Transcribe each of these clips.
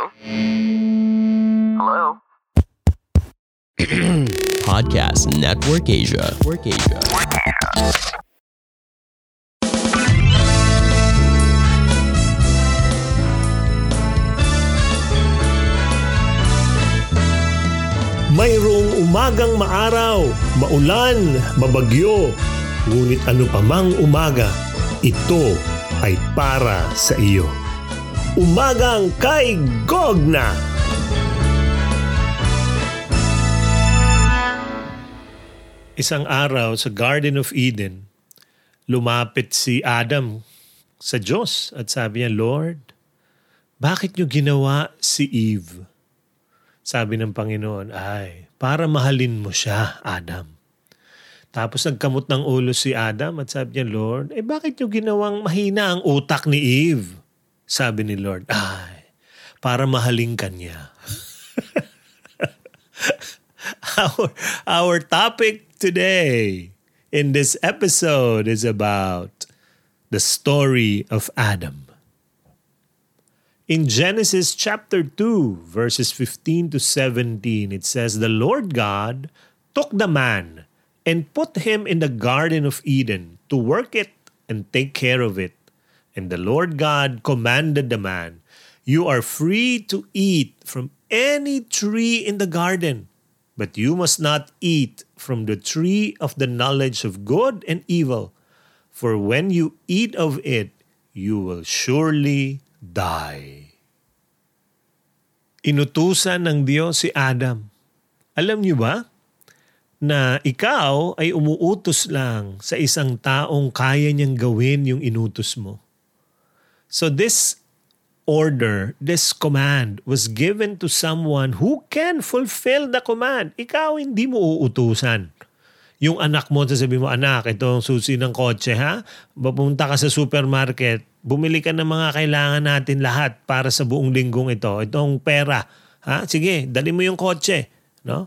Hello? Hello? Podcast Network Asia. Network Asia. Mayroong umagang maaraw, maulan, mabagyo, ngunit ano pa mang umaga, ito ay para sa iyo. Umagang kay Gogna! Isang araw sa Garden of Eden, lumapit si Adam sa Diyos at sabi niya, Lord, bakit niyo ginawa si Eve? Sabi ng Panginoon, ay, para mahalin mo siya, Adam. Tapos nagkamot ng ulo si Adam at sabi niya, Lord, eh bakit niyo ginawang mahina ang utak ni Eve? Sabi ni Lord, ay, para mahalin ka niya. our, our topic today in this episode is about the story of Adam. In Genesis chapter 2, verses 15 to 17, it says, The Lord God took the man and put him in the Garden of Eden to work it and take care of it. And the Lord God commanded the man, You are free to eat from any tree in the garden, but you must not eat from the tree of the knowledge of good and evil, for when you eat of it, you will surely die. Inutusan ng Diyos si Adam. Alam niyo ba na ikaw ay umuutos lang sa isang taong kaya niyang gawin yung inutos mo? So this order, this command was given to someone who can fulfill the command. Ikaw hindi mo uutusan. Yung anak mo, sasabi mo, anak, ito ang susi ng kotse ha. Pupunta ka sa supermarket, bumili ka ng mga kailangan natin lahat para sa buong linggong ito. Itong pera. Ha? Sige, dali mo yung kotse. No?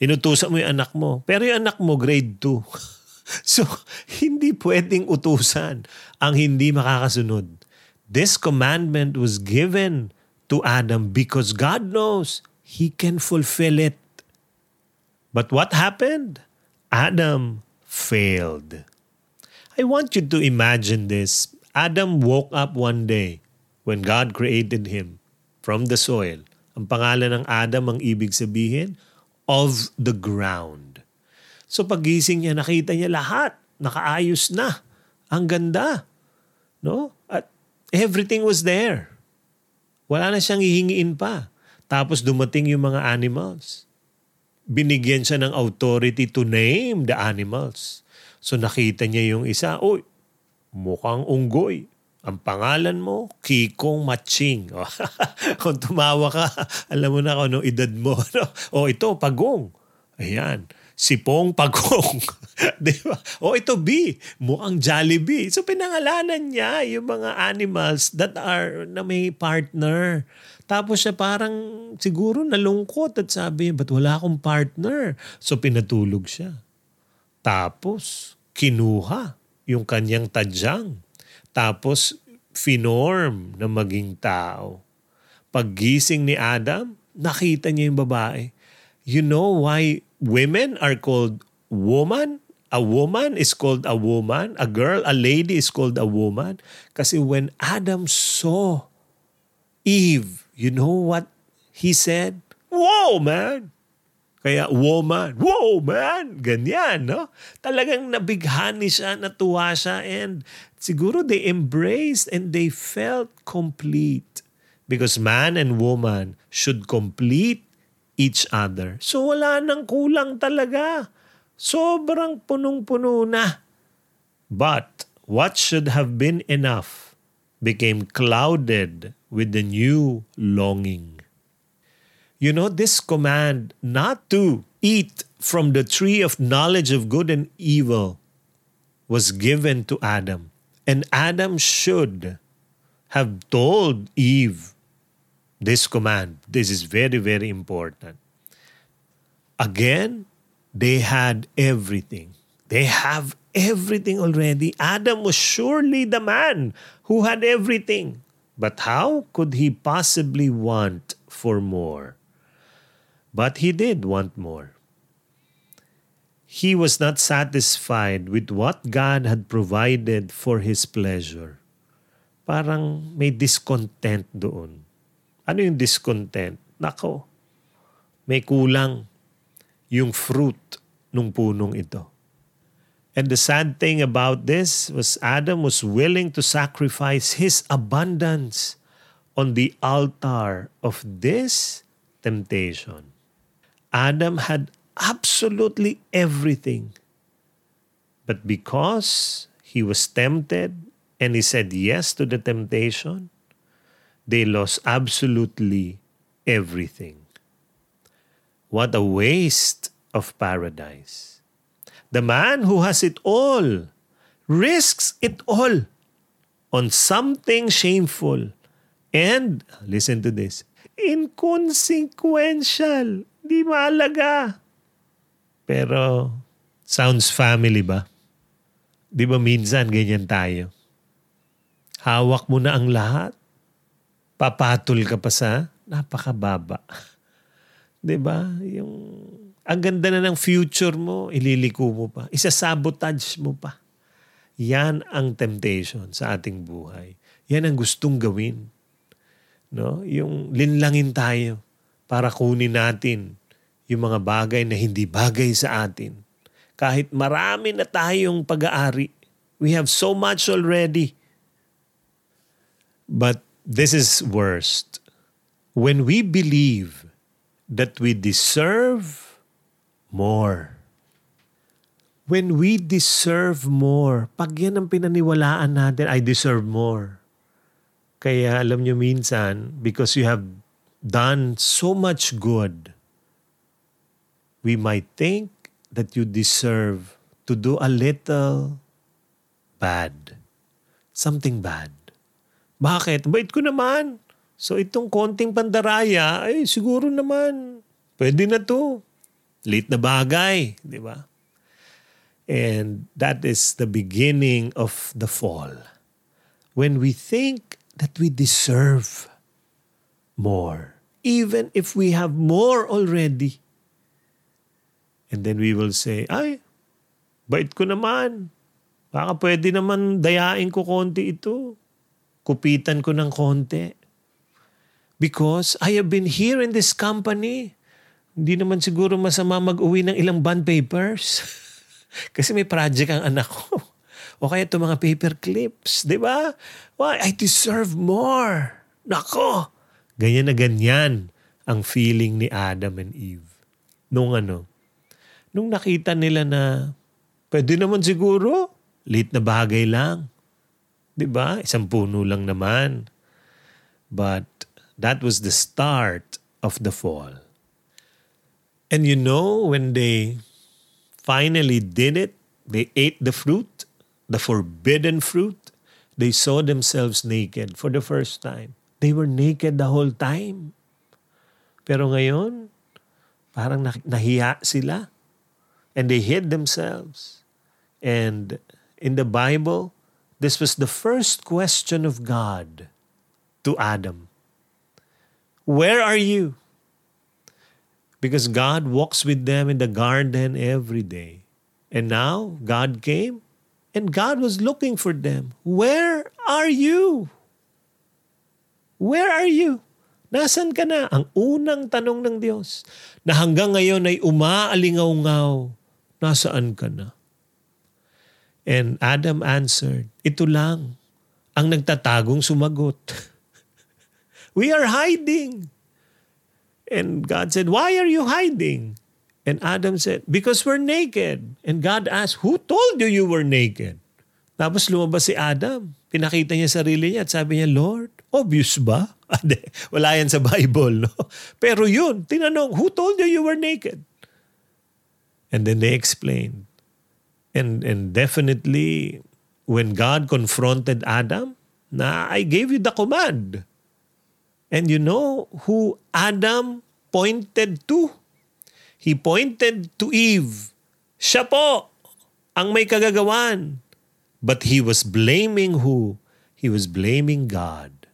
Inutusan mo yung anak mo. Pero yung anak mo, grade 2. so, hindi pwedeng utusan ang hindi makakasunod. This commandment was given to Adam because God knows he can fulfill it. But what happened? Adam failed. I want you to imagine this. Adam woke up one day when God created him from the soil. Ang pangalan ng Adam ang ibig sabihin, of the ground. So pagising niya, nakita niya lahat. Nakaayos na. Ang ganda. No? Everything was there. Wala na siyang hihingiin pa. Tapos dumating yung mga animals binigyan siya ng authority to name the animals. So nakita niya yung isa, oy, mukhang unggoy. Ang pangalan mo, Kikong Matching. kung tumawa ka, alam mo na kung anong edad mo. No? O ito, Pagong. Ayan. Sipong Pagong. Di ba? O ito, B. Mukhang Jollibee. So pinangalanan niya yung mga animals that are na may partner. Tapos siya parang siguro nalungkot at sabi, ba't wala akong partner? So pinatulog siya. Tapos kinuha yung kanyang tadyang. Tapos finorm na maging tao. Paggising ni Adam, nakita niya yung babae. You know why women are called woman? A woman is called a woman. A girl, a lady is called a woman. Kasi when Adam saw Eve, you know what he said? Whoa, man! Kaya woman, whoa man, ganyan, no? Talagang nabighani siya, natuwa siya, and siguro they embraced and they felt complete. Because man and woman should complete each other. So wala nang kulang talaga. Sobrang punong-puno na. But what should have been enough became clouded with the new longing. You know, this command not to eat from the tree of knowledge of good and evil was given to Adam. And Adam should have told Eve this command. This is very, very important. Again, they had everything. They have everything already. Adam was surely the man who had everything. But how could he possibly want for more. But he did want more. He was not satisfied with what God had provided for his pleasure. Parang may discontent doon. Ano yung discontent? Nako, may kulang yung fruit nung punong ito. And the sad thing about this was Adam was willing to sacrifice his abundance on the altar of this temptation. Adam had absolutely everything. But because he was tempted and he said yes to the temptation, they lost absolutely everything. What a waste of paradise. The man who has it all risks it all on something shameful and, listen to this, inconsequential. Di mahalaga. Pero, sounds family ba? Di ba minsan ganyan tayo? Hawak mo na ang lahat. Papatol ka pa sa napakababa. Di ba? Yung, ang ganda na ng future mo, ililiko mo pa. Isasabotage mo pa. Yan ang temptation sa ating buhay. Yan ang gustong gawin. No? Yung linlangin tayo para kunin natin yung mga bagay na hindi bagay sa atin. Kahit marami na tayong pag-aari. We have so much already. But this is worst. When we believe that we deserve more. When we deserve more, pag yan ang pinaniwalaan natin, I deserve more. Kaya alam nyo minsan, because you have done so much good, we might think that you deserve to do a little bad. Something bad. Bakit? Bait ko naman. So itong konting pandaraya, ay siguro naman, pwede na to. Late na bagay, di ba? And that is the beginning of the fall. When we think that we deserve more, even if we have more already, And then we will say, ay, bait ko naman. Baka pwede naman dayain ko konti ito. Kupitan ko ng konti. Because I have been here in this company. Hindi naman siguro masama mag-uwi ng ilang bond papers. Kasi may project ang anak ko. O kaya itong mga paper clips. Di ba? Why? I deserve more. Nako! Ganyan na ganyan ang feeling ni Adam and Eve. Nung ano, nung nakita nila na pwede naman siguro, late na bagay lang. 'Di ba? Isang puno lang naman. But that was the start of the fall. And you know, when they finally did it, they ate the fruit, the forbidden fruit, they saw themselves naked for the first time. They were naked the whole time. Pero ngayon, parang nahiya sila and they hid themselves. And in the Bible, this was the first question of God to Adam Where are you? Because God walks with them in the garden every day. And now God came and God was looking for them. Where are you? Where are you? Nasaan ka na? Ang unang tanong ng Diyos na hanggang ngayon ay umaalingaw-ngaw nasaan ka na? And Adam answered, ito lang ang nagtatagong sumagot. We are hiding. And God said, why are you hiding? And Adam said, because we're naked. And God asked, who told you you were naked? Tapos lumabas si Adam. Pinakita niya sarili niya at sabi niya, Lord, obvious ba? Wala yan sa Bible, no? Pero yun, tinanong, who told you you were naked? And then they explained. And, and definitely, when God confronted Adam, na I gave you the command. And you know who Adam pointed to? He pointed to Eve. Siya po ang may kagagawan. But he was blaming who? He was blaming God.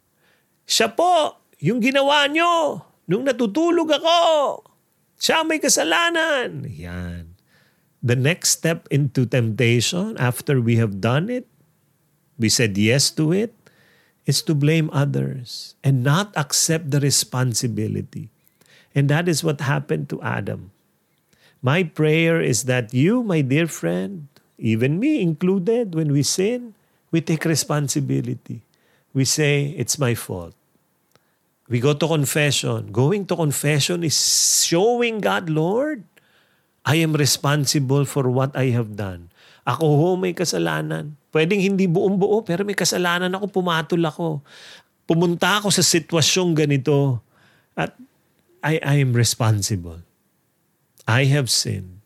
Siya po, yung ginawa nyo. Nung natutulog ako, siya may kasalanan. Yan. The next step into temptation after we have done it, we said yes to it, is to blame others and not accept the responsibility. And that is what happened to Adam. My prayer is that you, my dear friend, even me included, when we sin, we take responsibility. We say, it's my fault. We go to confession. Going to confession is showing God, Lord, I am responsible for what I have done. Ako ho may kasalanan. Pwedeng hindi buong buo, pero may kasalanan ako, pumatol ako. Pumunta ako sa sitwasyong ganito. At I, I am responsible. I have sinned.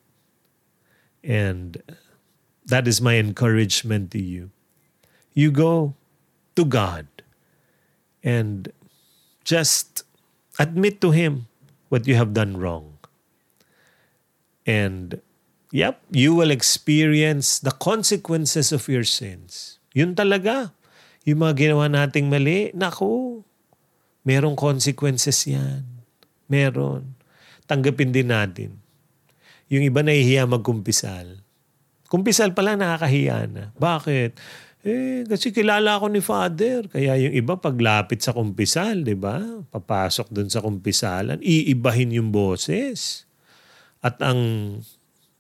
And that is my encouragement to you. You go to God and just admit to Him what you have done wrong. And yep, you will experience the consequences of your sins. Yun talaga. Yung mga ginawa nating mali, naku, merong consequences yan. Meron. Tanggapin din natin. Yung iba nahihiya magkumpisal. Kumpisal pala nakakahiya na. Bakit? Eh, kasi kilala ako ni Father. Kaya yung iba paglapit sa kumpisal, di ba? Papasok dun sa kumpisalan, iibahin yung boses. At ang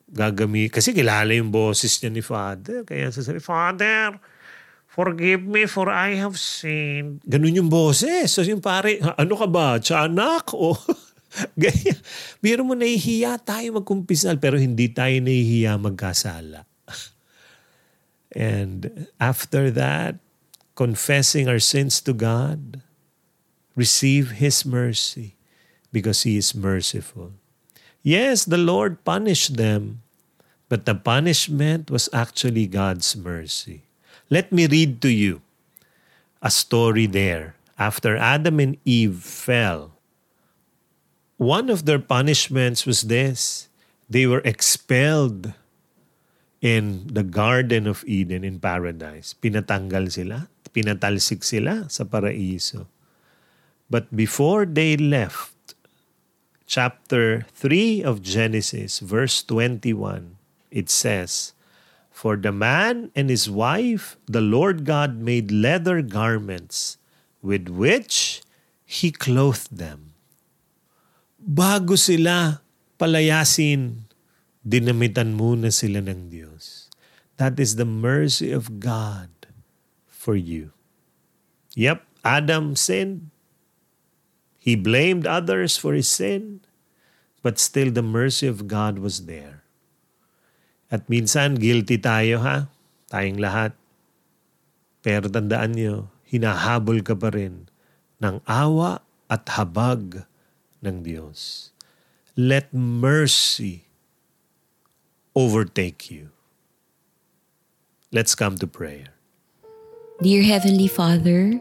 gagami kasi kilala yung boses niya ni Father. Kaya sasabi, Father, forgive me for I have sinned. Ganun yung boses. So yung pare, ano ka ba? Tiyanak? O ganyan. Biro mo nahihiya tayo magkumpisal pero hindi tayo nahihiya magkasala. And after that, confessing our sins to God, receive His mercy because He is merciful. Yes, the Lord punished them, but the punishment was actually God's mercy. Let me read to you a story there. After Adam and Eve fell, one of their punishments was this they were expelled in the Garden of Eden in paradise. Pinatanggal sila, pinatalsik sila sa paraiso. But before they left, chapter 3 of Genesis, verse 21, it says, For the man and his wife, the Lord God made leather garments with which He clothed them. Bago sila palayasin dinamitan muna sila ng Diyos. That is the mercy of God for you. Yep, Adam sinned. He blamed others for his sin, but still the mercy of God was there. At minsan, guilty tayo ha, tayong lahat. Pero tandaan nyo, hinahabol ka pa rin ng awa at habag ng Diyos. Let mercy overtake you. Let's come to prayer. Dear Heavenly Father,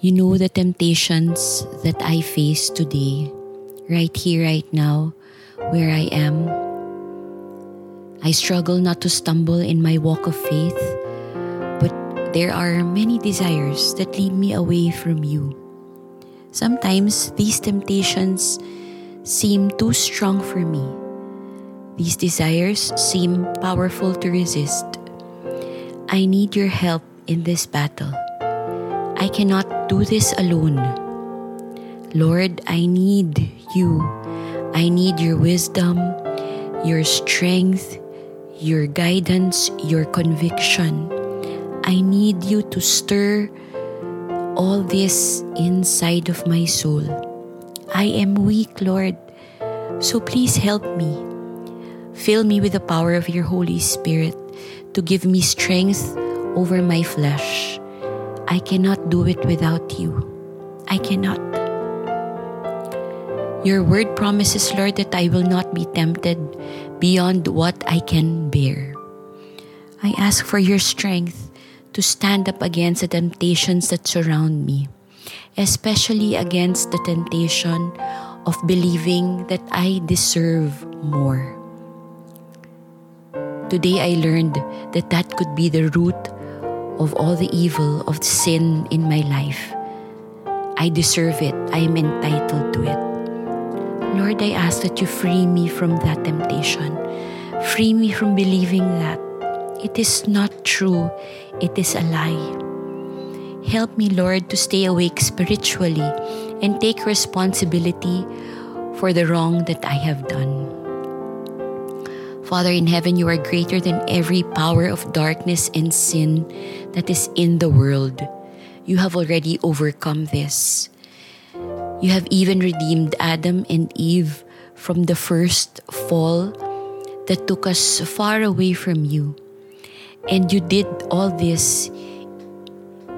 you know the temptations that I face today, right here, right now, where I am. I struggle not to stumble in my walk of faith, but there are many desires that lead me away from you. Sometimes these temptations seem too strong for me these desires seem powerful to resist. I need your help in this battle. I cannot do this alone. Lord, I need you. I need your wisdom, your strength, your guidance, your conviction. I need you to stir all this inside of my soul. I am weak, Lord, so please help me. Fill me with the power of your Holy Spirit to give me strength over my flesh. I cannot do it without you. I cannot. Your word promises, Lord, that I will not be tempted beyond what I can bear. I ask for your strength to stand up against the temptations that surround me, especially against the temptation of believing that I deserve more. Today I learned that that could be the root of all the evil of the sin in my life. I deserve it. I am entitled to it. Lord, I ask that you free me from that temptation. Free me from believing that it is not true, it is a lie. Help me, Lord, to stay awake spiritually and take responsibility for the wrong that I have done. Father in heaven, you are greater than every power of darkness and sin that is in the world. You have already overcome this. You have even redeemed Adam and Eve from the first fall that took us far away from you. And you did all this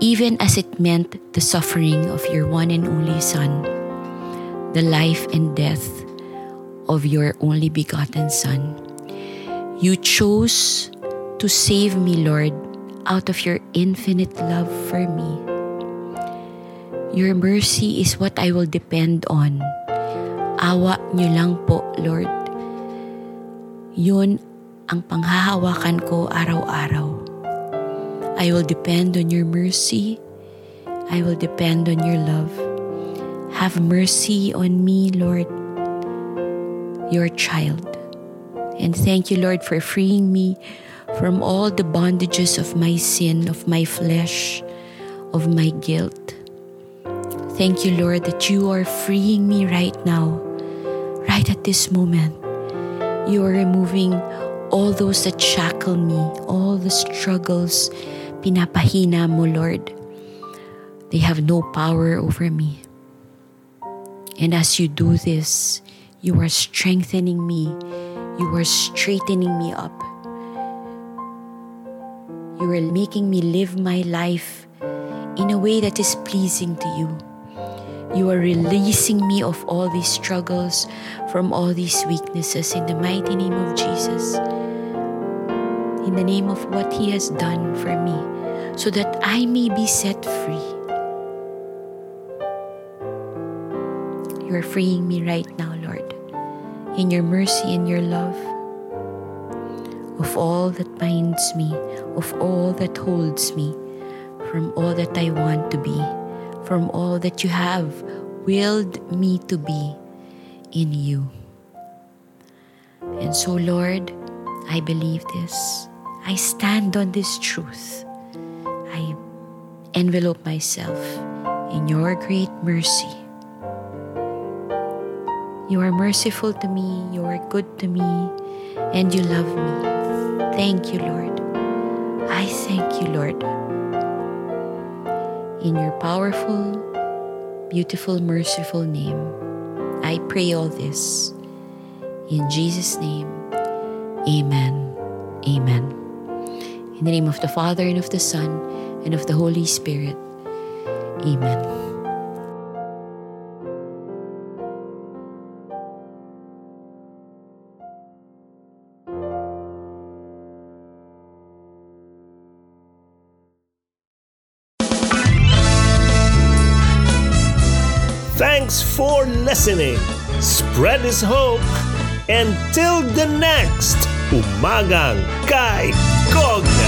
even as it meant the suffering of your one and only Son, the life and death of your only begotten Son. You chose to save me, Lord, out of your infinite love for me. Your mercy is what I will depend on. Awa niyo lang po, Lord. Yun ang panghahawakan ko araw-araw. I will depend on your mercy. I will depend on your love. Have mercy on me, Lord, your child. And thank you, Lord, for freeing me from all the bondages of my sin, of my flesh, of my guilt. Thank you, Lord, that you are freeing me right now, right at this moment. You are removing all those that shackle me, all the struggles, pinapahina mo, Lord. They have no power over me. And as you do this, you are strengthening me. You are straightening me up. You are making me live my life in a way that is pleasing to you. You are releasing me of all these struggles, from all these weaknesses in the mighty name of Jesus. In the name of what He has done for me, so that I may be set free. You are freeing me right now, in your mercy and your love of all that binds me, of all that holds me, from all that I want to be, from all that you have willed me to be in you. And so, Lord, I believe this. I stand on this truth. I envelope myself in your great mercy. You are merciful to me, you are good to me, and you love me. Thank you, Lord. I thank you, Lord. In your powerful, beautiful, merciful name, I pray all this. In Jesus' name, amen. Amen. In the name of the Father, and of the Son, and of the Holy Spirit. Amen. Listening. Spread His hope. Until the next Umagang kay Kogna.